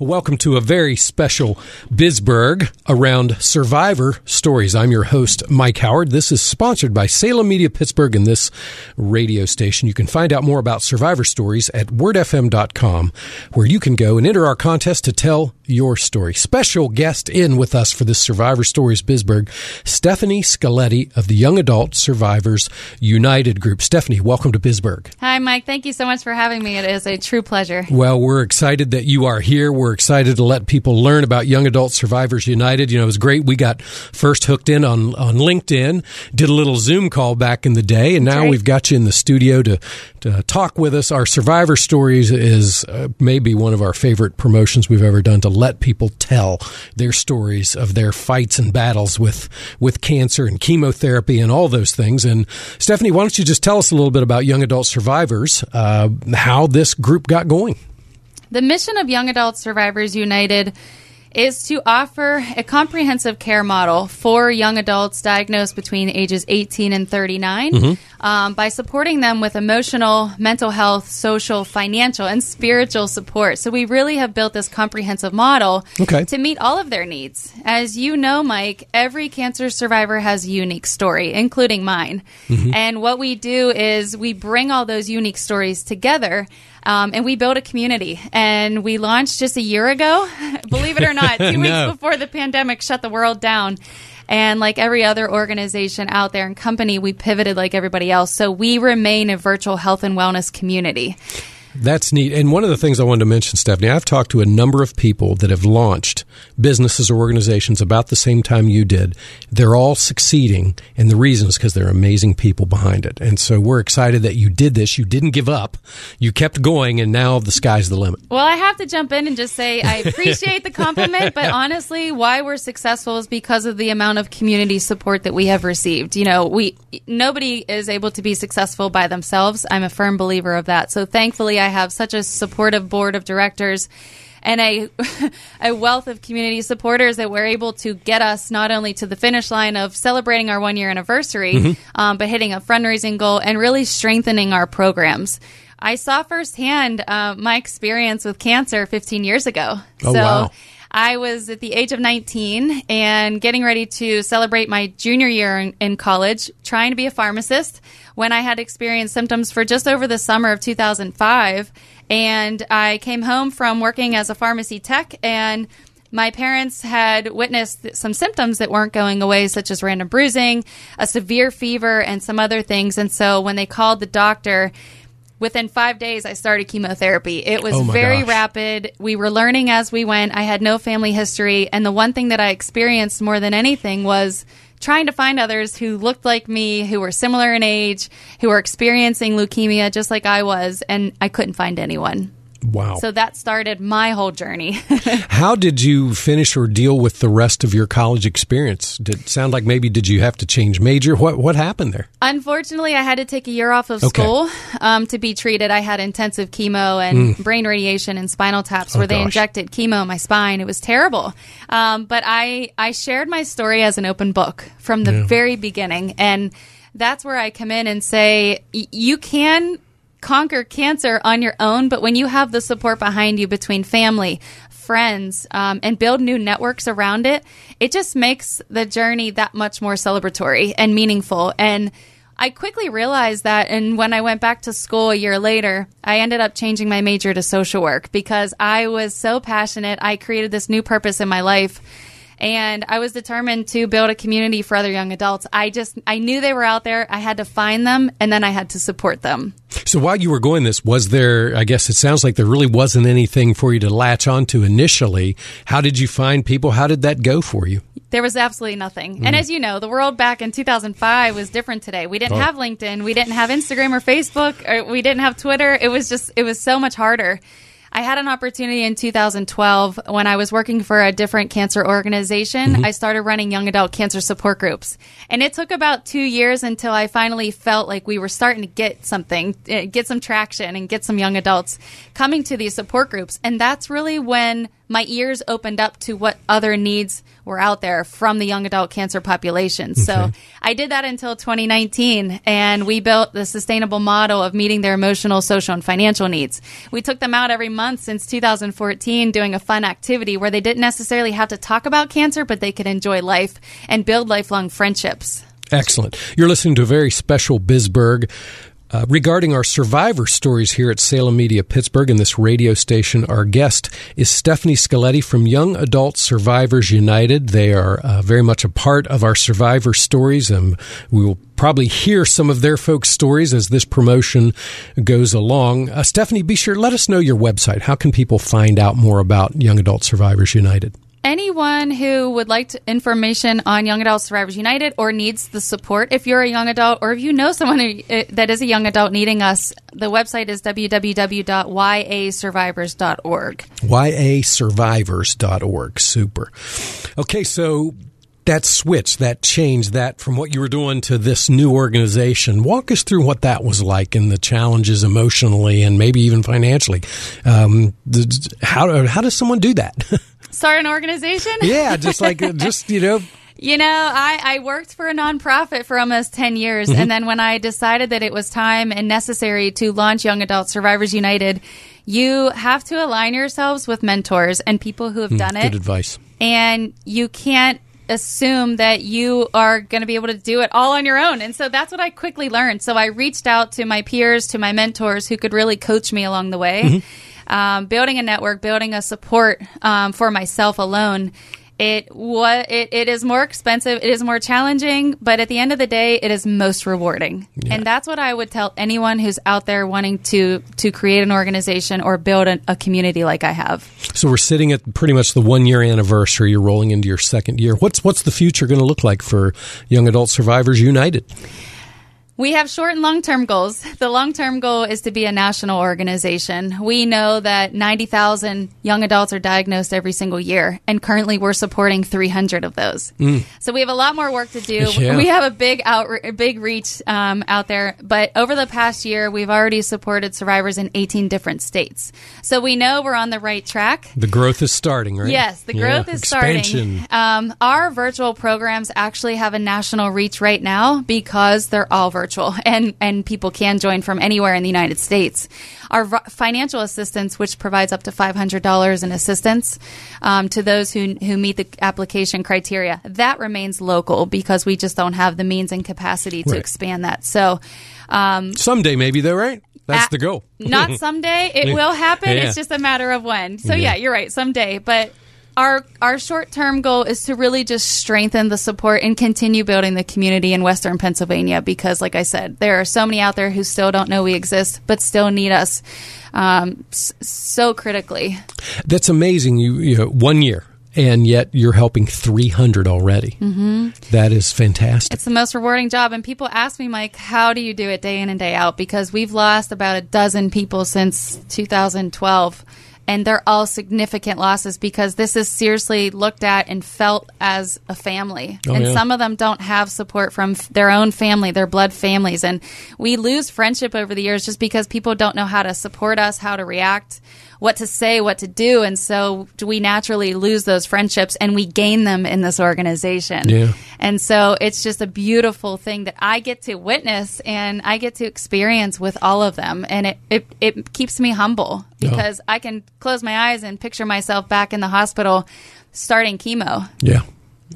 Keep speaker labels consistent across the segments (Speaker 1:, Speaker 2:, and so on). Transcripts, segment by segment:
Speaker 1: Welcome to a very special Bizburg around survivor stories. I'm your host, Mike Howard. This is sponsored by Salem Media Pittsburgh and this radio station. You can find out more about survivor stories at wordfm.com, where you can go and enter our contest to tell your story. Special guest in with us for this Survivor Stories Bizburg, Stephanie Scaletti of the Young Adult Survivors United Group. Stephanie, welcome to Bizburg.
Speaker 2: Hi, Mike. Thank you so much for having me. It is a true pleasure.
Speaker 1: Well, we're excited that you are here. We're excited to let people learn about Young Adult Survivors United. You know, it was great. We got first hooked in on, on LinkedIn, did a little Zoom call back in the day, and now
Speaker 2: right.
Speaker 1: we've got you in the studio to, to talk with us. Our Survivor Stories is uh, maybe one of our favorite promotions we've ever done to let people tell their stories of their fights and battles with, with cancer and chemotherapy and all those things. And Stephanie, why don't you just tell us a little bit about Young Adult Survivors, uh, how this group got going?
Speaker 2: The mission of Young Adult Survivors United is to offer a comprehensive care model for young adults diagnosed between ages 18 and 39
Speaker 1: Mm-hmm.
Speaker 2: Um, by supporting them with emotional, mental health, social, financial, and spiritual support. So we really have built this comprehensive model
Speaker 1: Okay.
Speaker 2: to meet all of their needs. As you know, Mike, every cancer survivor has a unique story, including mine.
Speaker 1: Mm-hmm.
Speaker 2: And what we do is we bring all those unique stories together. Um, and we build a community. And we launched just a year ago, believe it or not, two
Speaker 1: No.
Speaker 2: weeks before the pandemic shut the world down. And like every other organization out there and company, we pivoted like everybody else. So we remain a virtual health and wellness community.
Speaker 1: That's neat. And one of the things I wanted to mention, Stephanie, I've talked to a number of people that have launched businesses or organizations about the same time you did. They're all succeeding, and the reason is because they're amazing people behind it. And so we're excited that you did this. You didn't give up. You kept going, and now the sky's the limit.
Speaker 2: Well, I have to jump in and just say I appreciate the compliment, but honestly, why we're successful is because of the amount of community support that we have received. You know, we nobody is able to be successful by themselves. I'm a firm believer of that. So thankfully, I have such a supportive board of directors and a a wealth of community supporters that were able to get us not only to the finish line of celebrating our one year anniversary, um, but hitting a fundraising goal and really strengthening our programs. I saw firsthand uh, my experience with cancer 15 years ago.
Speaker 1: Oh,
Speaker 2: so
Speaker 1: wow.
Speaker 2: I was at the age of 19 and getting ready to celebrate my junior year in, in college, trying to be a pharmacist when I had experienced symptoms for just over the summer of 2005. And I came home from working as a pharmacy tech and my parents had witnessed some symptoms that weren't going away, such as random bruising, a severe fever, and some other things. And so when they called the doctor, within five days, I started chemotherapy. It was
Speaker 1: Oh
Speaker 2: very
Speaker 1: gosh.
Speaker 2: rapid. We were learning as we went. I had no family history. And the one thing that I experienced more than anything was trying to find others who looked like me, who were similar in age, who were experiencing leukemia just like I was. And I couldn't find anyone.
Speaker 1: Wow.
Speaker 2: So that started my whole journey.
Speaker 1: How did you finish or deal with the rest of your college experience? Did it sound like maybe did you have to change major? What what happened there?
Speaker 2: Unfortunately, I had to take a year off of
Speaker 1: Okay.
Speaker 2: school um, to be treated. I had intensive chemo and brain radiation and spinal taps where they
Speaker 1: Mm. Oh, gosh.
Speaker 2: injected chemo in my spine. It was terrible. Um, but I, I shared my story as an open book from the very beginning. And that's where I come in and say, y- you can conquer cancer on your own, but when you have the support behind you between family, friends, um, and build new networks around it, it just makes the journey that much more celebratory and meaningful. And I quickly realized that, and when I went back to school a year later, I ended up changing my major to social work because I was so passionate. I created this new purpose in my life and I was determined to build a community for other young adults. I just I knew they were out there. I had to find them and then I had to support them.
Speaker 1: So while you were going this, was there? I guess it sounds like there really wasn't anything for you to latch onto initially. How did you find people? How did that go for you?
Speaker 2: There was absolutely nothing. Mm. And as you know, the world back in 2005 was different today. We didn't
Speaker 1: Oh.
Speaker 2: have LinkedIn, we didn't have Instagram or Facebook, or we didn't have Twitter. It was just it was so much harder. I had an opportunity in 2012 when I was working for a different cancer organization. Mm-hmm. I started running young adult cancer support groups. And it took about two years until I finally felt like we were starting to get something, eh, get some traction and get some young adults coming to these support groups. And that's really when my ears opened up to what other needs were out there from the young adult cancer population. Okay. So I did that until 2019, and we built the sustainable model of meeting their emotional, social, and financial needs. We took them out every month since 2014 doing a fun activity where they didn't necessarily have to talk about cancer, but they could enjoy life and build lifelong friendships.
Speaker 1: Excellent. You're listening to a very special Bizburg uh, regarding our survivor stories here at Salem Media Pittsburgh and this radio station, our guest is Stephanie Scaletti from Young Adult Survivors United. They are uh, very much a part of our survivor stories, and we will probably hear some of their folks' stories as this promotion goes along. Uh, Stephanie, be sure to let us know your website. How can people find out more about Young Adult Survivors United?
Speaker 2: Anyone who would like information on Young Adult Survivors United or needs the support, if you're a young adult or if you know someone who, uh, that is a young adult needing us, the website is www.yasurvivors.org.
Speaker 1: yasurvivors.org. Super. Okay, so that switch, that change, that from what you were doing to this new organization. Walk us through what that was like and the challenges emotionally and maybe even financially. Um, how how does someone do that?
Speaker 2: start an organization?
Speaker 1: yeah, just like just you know.
Speaker 2: You know, I, I worked for a nonprofit for almost 10 years. Mm-hmm. And then when I decided that it was time and necessary to launch Young Adult Survivors United, you have to align yourselves with mentors and people who have mm, done
Speaker 1: it. Good advice.
Speaker 2: And you can't assume that you are going to be able to do it all on your own. And so that's what I quickly learned. So I reached out to my peers, to my mentors who could really coach me along the way. Mm-hmm um, building a network, building a support um, for myself alone. It what it, it is more expensive. It is more challenging, but at the end of the day, it is most rewarding. Yeah. And that's what I would tell anyone who's out there wanting to to create an organization or build a, a community like I have.
Speaker 1: So we're sitting at pretty much the one year anniversary. You're rolling into your second year. What's what's the future going to look like for Young Adult Survivors United?
Speaker 2: We have short and long term goals. The long term goal is to be a national organization. We know that 90,000 young adults are diagnosed every single year, and currently we're supporting 300 of those. Mm. So we have a lot more work to do. Yeah. We have a big out, big reach um, out there, but over the past year, we've already supported survivors in 18 different states. So we know we're on the right track.
Speaker 1: The growth is starting, right?
Speaker 2: Yes, the growth yeah. is Expansion. starting. Um, our virtual programs actually have a national reach right now because they're all virtual virtual and, and people can join from anywhere in the United States. Our financial assistance, which provides up to $500 in assistance um, to those who, who meet the application criteria, that remains local because we just don't have the means and capacity to right. expand that. So, um,
Speaker 1: someday maybe though, right? That's the goal.
Speaker 2: not someday. It will happen. Yeah. It's just a matter of when. So yeah. yeah, you're right. Someday, but our our short term goal is to really just strengthen the support and continue building the community in Western Pennsylvania because, like I said, there are so many out there who still don't know we exist but still need us um, so critically.
Speaker 1: That's amazing. You, you know, one year and yet you're helping 300 already. Mm-hmm. That is fantastic.
Speaker 2: It's the most rewarding job. And people ask me, Mike, how do you do it day in and day out? Because we've lost about a dozen people since 2012 and they're all significant losses because this is seriously looked at and felt as a family. Oh, and yeah. some of them don't have support from f- their own family, their blood families. And we lose friendship over the years just because people don't know how to support us, how to react what to say, what to do. And so we naturally lose those friendships and we gain them in this organization. Yeah. And so it's just a beautiful thing that I get to witness and I get to experience with all of them. And it, it, it keeps me humble because oh. I can close my eyes and picture myself back in the hospital starting chemo.
Speaker 1: Yeah.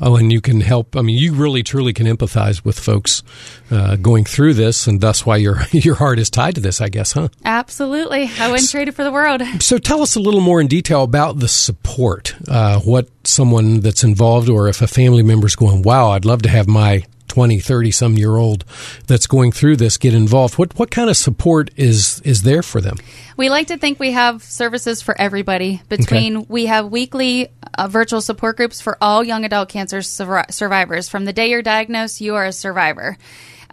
Speaker 1: Oh, and you can help. I mean, you really truly can empathize with folks uh, going through this, and that's why your your heart is tied to this, I guess, huh?
Speaker 2: Absolutely. I wouldn't trade it for the world.
Speaker 1: So, tell us a little more in detail about the support. Uh, what someone that's involved, or if a family member's going, "Wow, I'd love to have my 20, 30 some year old that's going through this get involved. What what kind of support is is there for them?
Speaker 2: We like to think we have services for everybody. Between okay. we have weekly uh, virtual support groups for all young adult cancer sur- survivors. From the day you're diagnosed, you are a survivor.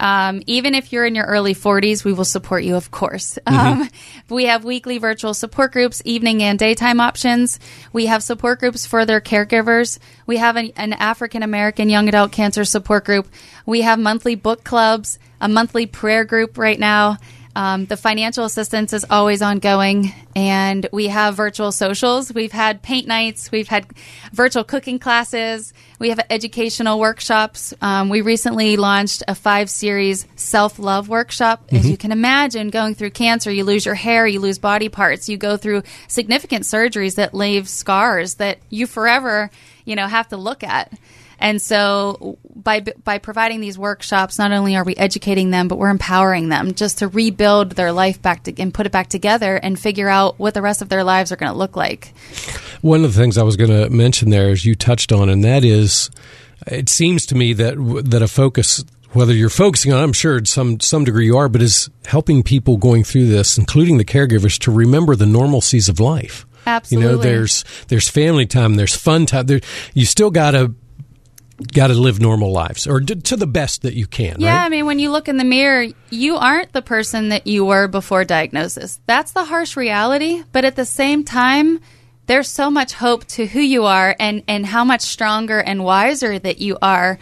Speaker 2: Um, even if you're in your early 40s, we will support you, of course. Um, we have weekly virtual support groups, evening and daytime options. We have support groups for their caregivers. We have an, an African American young adult cancer support group. We have monthly book clubs, a monthly prayer group right now. Um, the financial assistance is always ongoing, and we have virtual socials. We've had paint nights, we've had virtual cooking classes, we have educational workshops. Um, we recently launched a five series self love workshop. As you can imagine, going through cancer, you lose your hair, you lose body parts, you go through significant surgeries that leave scars that you forever, you know, have to look at. And so by by providing these workshops, not only are we educating them, but we're empowering them just to rebuild their life back to, and put it back together and figure out what the rest of their lives are going to look like.
Speaker 1: One of the things I was going to mention there, as you touched on, and that is, it seems to me that that a focus, whether you're focusing on, I'm sure to some some degree you are, but is helping people going through this, including the caregivers, to remember the normalcies of life.
Speaker 2: Absolutely.
Speaker 1: You know, there's there's family time, there's fun time. There, you still got to got to live normal lives or d- to the best that you can.
Speaker 2: Yeah,
Speaker 1: right?
Speaker 2: I mean, when you look in the mirror, you aren't the person that you were before diagnosis. That's the harsh reality. But at the same time, there's so much hope to who you are and, and how much stronger and wiser that you are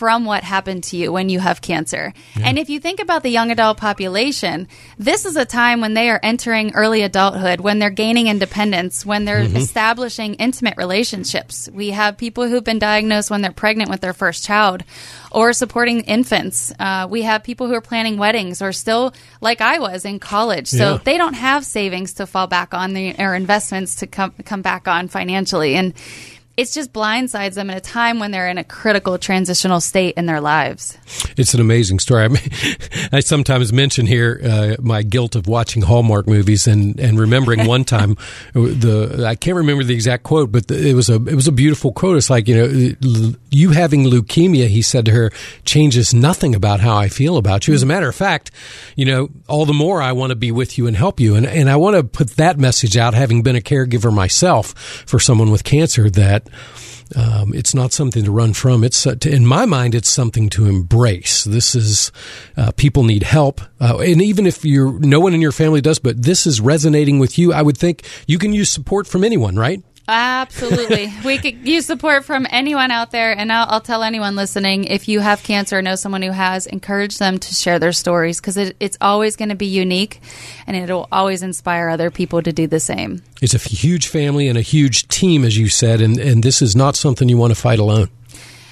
Speaker 2: from what happened to you when you have cancer. And if you think about the young adult population, this is a time when they are entering early adulthood, when they're gaining independence, when they're establishing intimate relationships. We have people who've been diagnosed when they're pregnant with their first child or supporting infants. Uh, we have people who are planning weddings or still, like I was, in college. So
Speaker 1: Yeah.
Speaker 2: they don't have savings to fall back on the, or investments to come, come back on financially. And it's just blindsides them at a time when they're in a critical transitional state in their lives.
Speaker 1: It's an amazing story. I, mean, I sometimes mention here uh, my guilt of watching Hallmark movies and, and remembering one time the I can't remember the exact quote, but the, it was a it was a beautiful quote. It's like you know you having leukemia, he said to her, changes nothing about how I feel about you. As a matter of fact, you know all the more I want to be with you and help you, and and I want to put that message out, having been a caregiver myself for someone with cancer, that um, it's not something to run from. It's uh, to, in my mind, it's something to embrace. This is uh, people need help, uh, and even if you're no one in your family does, but this is resonating with you, I would think you can use support from anyone, right?
Speaker 2: Absolutely. we could use support from anyone out there. And I'll, I'll tell anyone listening if you have cancer or know someone who has, encourage them to share their stories because it, it's always going to be unique and it'll always inspire other people to do the same.
Speaker 1: It's a huge family and a huge team, as you said, and and this is not something you want to fight alone.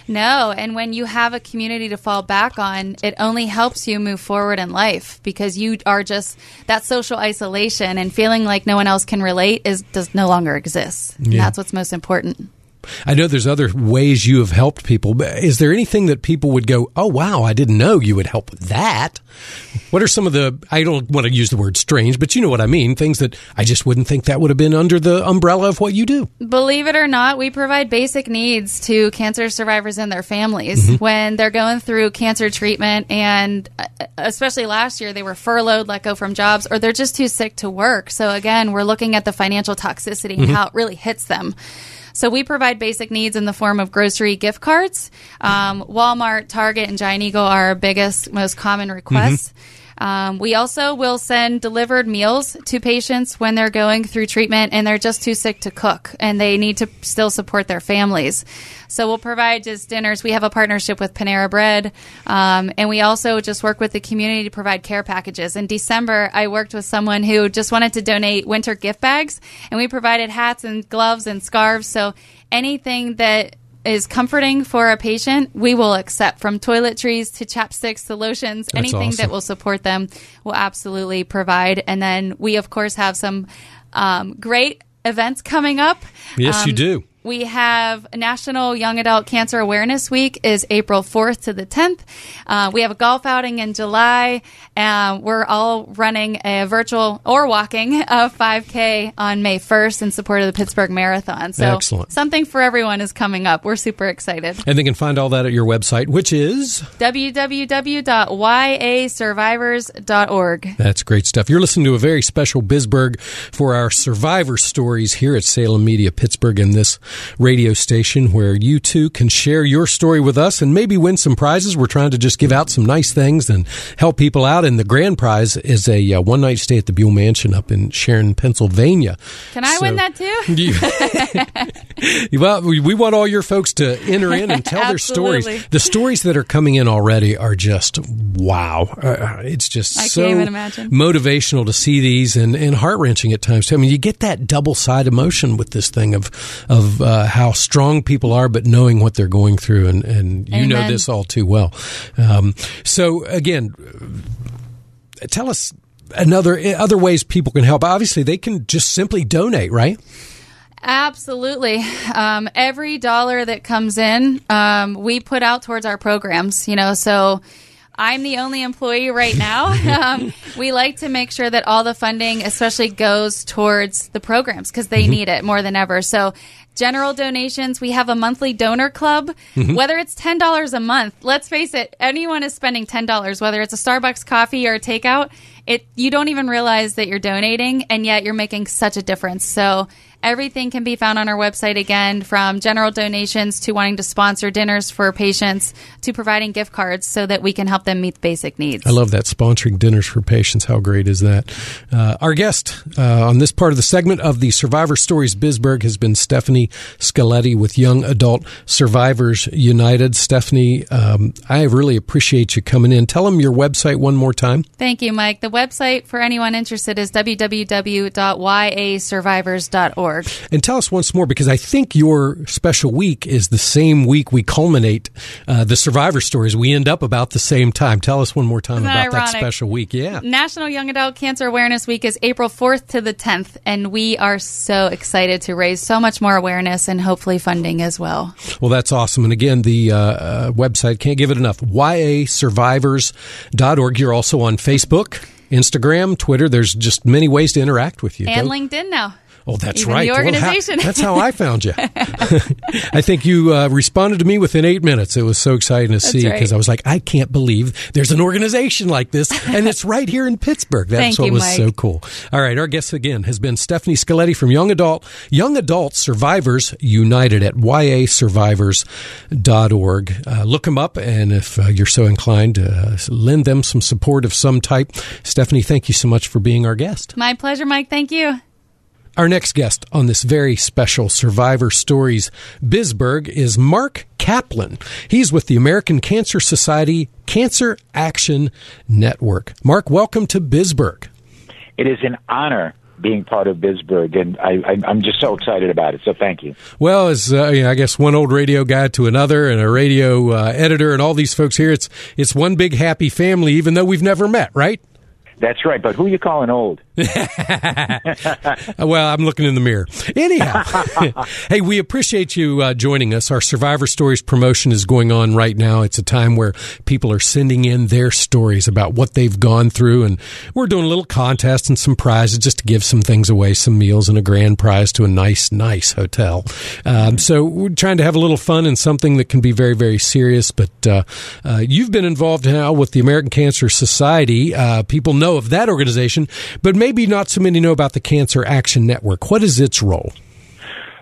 Speaker 2: No, and when you have a community to fall back on, it only helps you move forward in life because you are just that social isolation and feeling like no one else can relate is does no longer exist.
Speaker 1: Yeah.
Speaker 2: that's what's most important.
Speaker 1: I know there's other ways you have helped people, but is there anything that people would go, "Oh wow, I didn't know you would help with that"? What are some of the I don't want to use the word strange, but you know what I mean, things that I just wouldn't think that would have been under the umbrella of what you do.
Speaker 2: Believe it or not, we provide basic needs to cancer survivors and their families
Speaker 1: Mm-hmm.
Speaker 2: when they're going through cancer treatment. And uh, especially last year, they were furloughed, let go from jobs, or they're just too sick to work. So, again, we're looking at the financial toxicity
Speaker 1: Mm-hmm.
Speaker 2: and how it really hits them. So we provide basic needs in the form of grocery gift cards. Um, Walmart, Target, and Giant Eagle are our biggest, most common requests. Um, we also will send delivered meals to patients when they're going through treatment and they're just too sick to cook and they need to still support their families. So we'll provide just dinners. We have a partnership with Panera Bread, um, and we also just work with the community to provide care packages. In December, I worked with someone who just wanted to donate winter gift bags, and we provided hats and gloves and scarves. So anything that is comforting for a patient, we will accept from toiletries to chapsticks to lotions, anything
Speaker 1: awesome.
Speaker 2: that will support them, we'll absolutely provide. And then we, of course, have some um, great events coming up.
Speaker 1: Yes, you
Speaker 2: Um,
Speaker 1: do.
Speaker 2: We have National Young Adult Cancer Awareness Week is April 4th to the 10th. Uh, we have a golf outing in July. and we're all running a virtual or walking a 5K on May 1st in support of the Pittsburgh Marathon. So
Speaker 1: Excellent.
Speaker 2: something for everyone is coming up. We're super excited.
Speaker 1: And they can find all that at your website, which is
Speaker 2: www.yasurvivors.org.
Speaker 1: That's great stuff. You're listening to a very special Bizburg for our survivor stories here at Salem Media Pittsburgh in this radio station where you too can share your story with us and maybe win some prizes. We're trying to just give out some nice things and help people out. And the grand prize is a uh, one night stay at the Buhl Mansion up in Sharon, Pennsylvania.
Speaker 2: Can I so, win that too?
Speaker 1: you, well, we, we, want all your folks to enter in and tell their stories. The stories that are coming in already are just wow. Uh, it's just
Speaker 2: I
Speaker 1: so
Speaker 2: motivational
Speaker 1: to see these and, and heart wrenching at times. Too. I mean, you get that double side emotion with this thing of of uh, how strong people are, but knowing what they're going through, and, and you Amen. know this all too well. Um, so again, tell us another other ways people can help. Obviously, they can just simply donate, right?
Speaker 2: Absolutely. Um, every dollar that comes in, um, we put out towards our programs. You know, so I'm the only employee right now. um, we like to make sure that all the funding, especially, goes towards the programs because they mm-hmm. need it more than ever. So, general donations, we have a monthly donor club. Mm-hmm. Whether it's ten dollars a month, let's face it, anyone is spending ten dollars, whether it's a Starbucks coffee or a takeout. It you don't even realize that you're donating, and yet you're making such a difference. So Everything can be found on our website again, from general donations to wanting to sponsor dinners for patients to providing gift cards so that we can help them meet basic needs.
Speaker 1: I love that sponsoring dinners for patients. How great is that? Uh, our guest uh, on this part of the segment of the Survivor Stories Bizburg has been Stephanie Scaletti with Young Adult Survivors United. Stephanie, um, I really appreciate you coming in. Tell them your website one more time.
Speaker 2: Thank you, Mike. The website for anyone interested is www.yasurvivors.org.
Speaker 1: And tell us once more, because I think your special week is the same week we culminate uh, the survivor stories. We end up about the same time. Tell us one more time
Speaker 2: Isn't
Speaker 1: about
Speaker 2: that, that
Speaker 1: special week. Yeah.
Speaker 2: National Young Adult Cancer Awareness Week is April 4th to the 10th, and we are so excited to raise so much more awareness and hopefully funding as well.
Speaker 1: Well, that's awesome. And again, the uh, uh, website, can't give it enough, yasurvivors.org. You're also on Facebook. Instagram, Twitter. There's just many ways to interact with you.
Speaker 2: And Go. LinkedIn now.
Speaker 1: Oh, that's
Speaker 2: Even
Speaker 1: right.
Speaker 2: The organization.
Speaker 1: Well, how, that's how I found you. I think you uh, responded to me within eight minutes. It was so exciting to that's see because right. I was like, I can't believe there's an organization like this, and it's right here in Pittsburgh. That's
Speaker 2: Thank
Speaker 1: what
Speaker 2: you,
Speaker 1: was
Speaker 2: Mike.
Speaker 1: so cool. All right, our guest again has been Stephanie Scaletti from Young Adult Young Adult Survivors United at yasurvivors.org. Uh, look them up, and if uh, you're so inclined, uh, lend them some support of some type. Stephanie, thank you so much for being our guest.
Speaker 2: My pleasure, Mike. Thank you.
Speaker 1: Our next guest on this very special Survivor Stories Bizburg is Mark Kaplan. He's with the American Cancer Society Cancer Action Network. Mark, welcome to Bizburg.
Speaker 3: It is an honor being part of Bizburg, and I, am just so excited about it. So thank you.
Speaker 1: Well, as uh, you know, I guess one old radio guy to another, and a radio uh, editor, and all these folks here, it's it's one big happy family, even though we've never met, right?
Speaker 3: That's right, but who are you calling old?
Speaker 1: well, I'm looking in the mirror. Anyhow, hey, we appreciate you uh, joining us. Our Survivor Stories promotion is going on right now. It's a time where people are sending in their stories about what they've gone through, and we're doing a little contest and some prizes just to give some things away, some meals and a grand prize to a nice, nice hotel. Um, so we're trying to have a little fun and something that can be very, very serious. But uh, uh, you've been involved now with the American Cancer Society. Uh, people know of that organization, but maybe maybe not so many know about the Cancer Action Network. What is its role?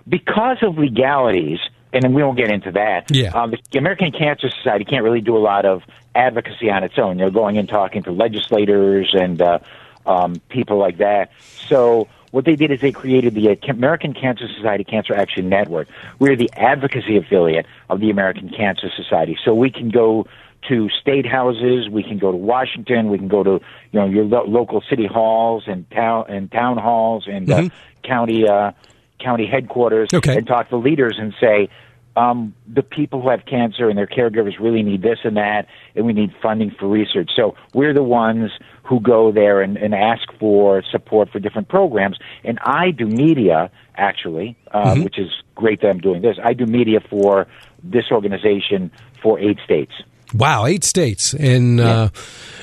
Speaker 3: Because of legalities, and we won't get into that.
Speaker 1: Yeah.
Speaker 3: Um, the American Cancer Society can't really do a lot of advocacy on its own. They're going and talking to legislators and uh, um, people like that. So what they did is they created the American Cancer Society Cancer Action Network. We're the advocacy affiliate of the American Cancer Society, so we can go to state houses. We can go to Washington. We can go to you know your lo- local city halls and town and town halls and uh, mm-hmm. uh, county uh, county headquarters
Speaker 1: okay.
Speaker 3: and talk to leaders and say um, the people who have cancer and their caregivers really need this and that, and we need funding for research. So we're the ones who go there and, and ask for support for different programs. And I do media, actually, uh, mm-hmm. which is great that I'm doing this. I do media for this organization for eight states.
Speaker 1: Wow, eight states, and uh,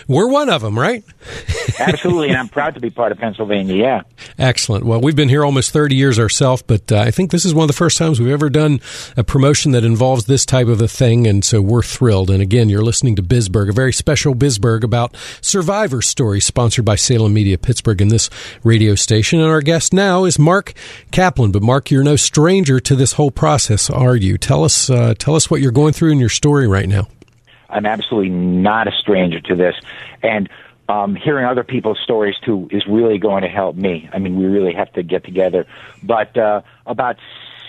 Speaker 1: we're one of them, right?
Speaker 3: Absolutely, and I'm proud to be part of Pennsylvania. Yeah.
Speaker 1: Excellent. Well, we've been here almost 30 years ourselves, but uh, I think this is one of the first times we've ever done a promotion that involves this type of a thing, and so we're thrilled. And again, you're listening to Bizburg, a very special Bizburg about survivor stories, sponsored by Salem Media Pittsburgh and this radio station. And our guest now is Mark Kaplan. But Mark, you're no stranger to this whole process, are you? Tell us, uh, tell us what you're going through in your story right now.
Speaker 3: I'm absolutely not a stranger to this, and um, hearing other people's stories too is really going to help me. I mean, we really have to get together. But uh, about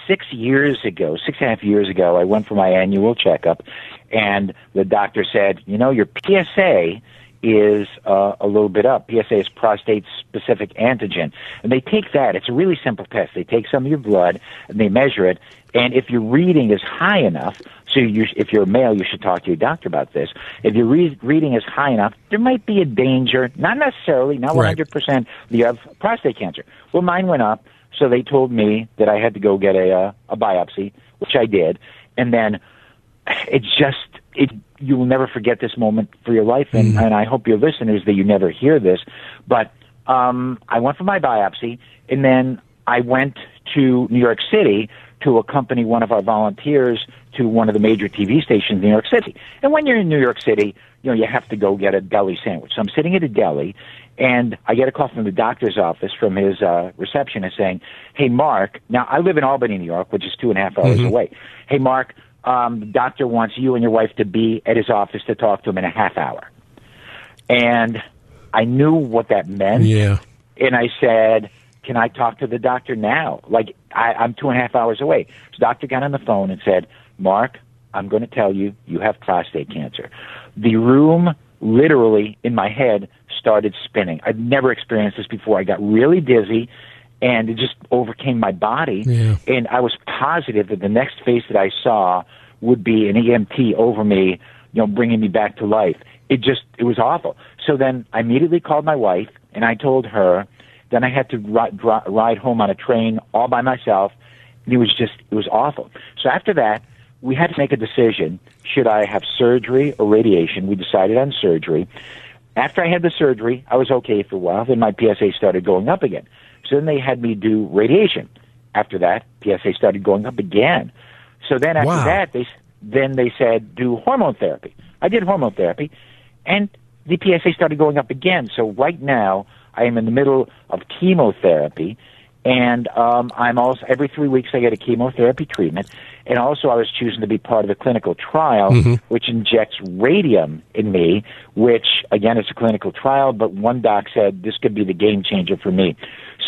Speaker 3: six years ago, six and a half years ago, I went for my annual checkup, and the doctor said, you know, your PSA is uh, a little bit up. PSA is prostate specific antigen. And they take that. It's a really simple test. They take some of your blood and they measure it. And if your reading is high enough, so you, if you're a male, you should talk to your doctor about this. If your re- reading is high enough, there might be a danger, not necessarily, not 100% right. you have prostate cancer. Well, mine went up, so they told me that I had to go get a, uh, a biopsy, which I did. And then it just, it, you will never forget this moment for your life. And, mm. and I hope your listeners that you never hear this. But um, I went for my biopsy, and then I went to New York City to accompany one of our volunteers to one of the major TV stations in New York City. And when you're in New York City, you know, you have to go get a deli sandwich. So I'm sitting at a deli and I get a call from the doctor's office from his uh, receptionist saying, Hey, Mark, now I live in Albany, New York, which is two and a half hours mm-hmm. away. Hey, Mark, um, the doctor wants you and your wife to be at his office to talk to him in a half hour. And I knew what that meant.
Speaker 1: Yeah.
Speaker 3: And I said, Can I talk to the doctor now? Like, I, I'm two and a half hours away. So the doctor got on the phone and said, Mark, I'm going to tell you, you have prostate cancer. The room literally in my head started spinning. I'd never experienced this before. I got really dizzy and it just overcame my body.
Speaker 1: Yeah.
Speaker 3: And I was positive that the next face that I saw would be an EMT over me, you know, bringing me back to life. It just, it was awful. So then I immediately called my wife and I told her. Then I had to ri- ride home on a train all by myself. And it was just, it was awful. So after that, we had to make a decision. Should I have surgery or radiation? We decided on surgery. After I had the surgery, I was okay for a while. Then my PSA started going up again. So then they had me do radiation. After that, PSA started going up again. So then after
Speaker 1: wow.
Speaker 3: that, they then they said do hormone therapy. I did hormone therapy, and the PSA started going up again. So right now, I am in the middle of chemotherapy, and um, I'm also every three weeks I get a chemotherapy treatment, and also I was choosing to be part of a clinical trial
Speaker 1: mm-hmm.
Speaker 3: which injects radium in me, which again it's a clinical trial, but one doc said this could be the game changer for me.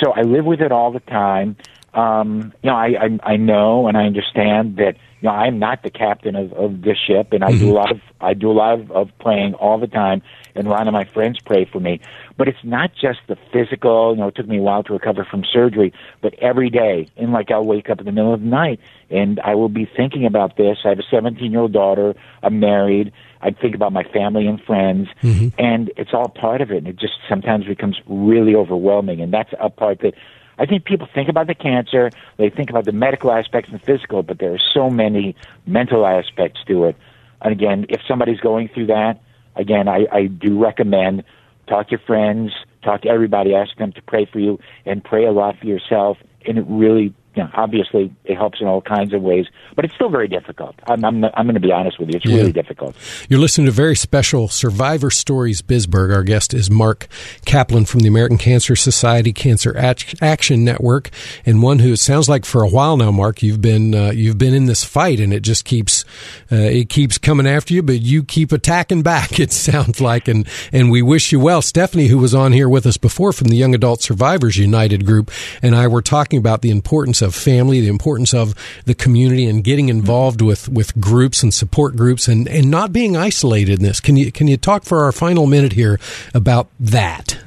Speaker 3: So I live with it all the time. Um, you know, I, I I know and I understand that you know I'm not the captain of, of this ship, and I mm-hmm. do a lot of I do a lot of, of praying all the time, and a lot of my friends pray for me. But it's not just the physical. You know, it took me a while to recover from surgery, but every day, and like I'll wake up in the middle of the night, and I will be thinking about this. I have a 17 year old daughter. I'm married. I think about my family and friends,
Speaker 1: mm-hmm.
Speaker 3: and it's all part of it. And it just sometimes becomes really overwhelming, and that's a part that I think people think about the cancer, they think about the medical aspects and physical, but there are so many mental aspects to it. And again, if somebody's going through that, again, I, I do recommend talk to your friends, talk to everybody, ask them to pray for you, and pray a lot for yourself. And it really you know, obviously it helps in all kinds of ways, but it's still very difficult. I'm, I'm, I'm going to be honest with you. It's yeah. really difficult.
Speaker 1: You're listening to very special Survivor Stories Bizburg. Our guest is Mark Kaplan from the American Cancer Society Cancer Action Network, and one who it sounds like for a while now, Mark, you've been uh, you've been in this fight, and it just keeps uh, it keeps coming after you, but you keep attacking back. It sounds like, and and we wish you well. Stephanie, who was on here with us before from the Young Adult Survivors United group, and I were talking about the importance of family, the importance of the community, and getting involved with, with groups and support groups, and, and not being isolated in this. Can you can you talk for our final minute here about that?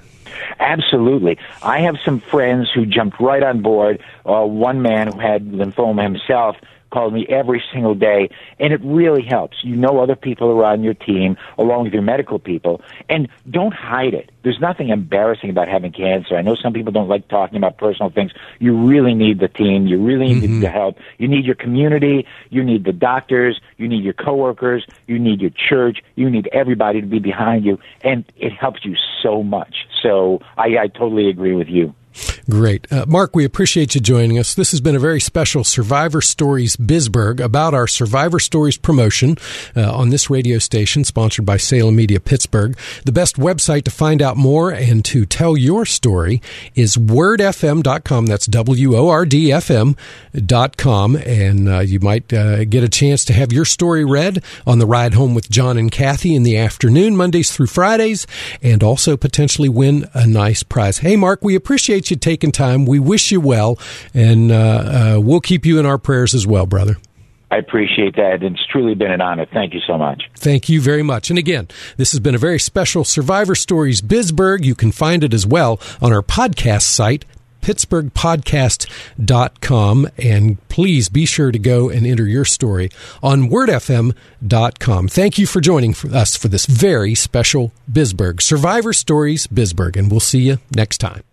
Speaker 3: Absolutely. I have some friends who jumped right on board. Uh, one man who had lymphoma himself called me every single day, and it really helps. You know other people are on your team, along with your medical people, and don't hide it. There's nothing embarrassing about having cancer. I know some people don't like talking about personal things. You really need the team. You really need mm-hmm. the help. You need your community. You need the doctors. You need your coworkers. You need your church. You need everybody to be behind you, and it helps you so much. So I, I totally agree with you.
Speaker 1: Great. Uh, Mark, we appreciate you joining us. This has been a very special Survivor Stories Bizburg about our Survivor Stories promotion uh, on this radio station, sponsored by Salem Media Pittsburgh. The best website to find out more and to tell your story is wordfm.com. That's W O R D F M.com. And uh, you might uh, get a chance to have your story read on the ride home with John and Kathy in the afternoon, Mondays through Fridays, and also potentially win a nice prize. Hey, Mark, we appreciate you taking time. We wish you well, and uh, uh, we'll keep you in our prayers as well, brother.
Speaker 3: I appreciate that. It's truly been an honor. Thank you so much.
Speaker 1: Thank you very much. And again, this has been a very special Survivor Stories Bizburg. You can find it as well on our podcast site, pittsburghpodcast.com. And please be sure to go and enter your story on wordfm.com. Thank you for joining us for this very special Bizburg, Survivor Stories Bizburg. And we'll see you next time.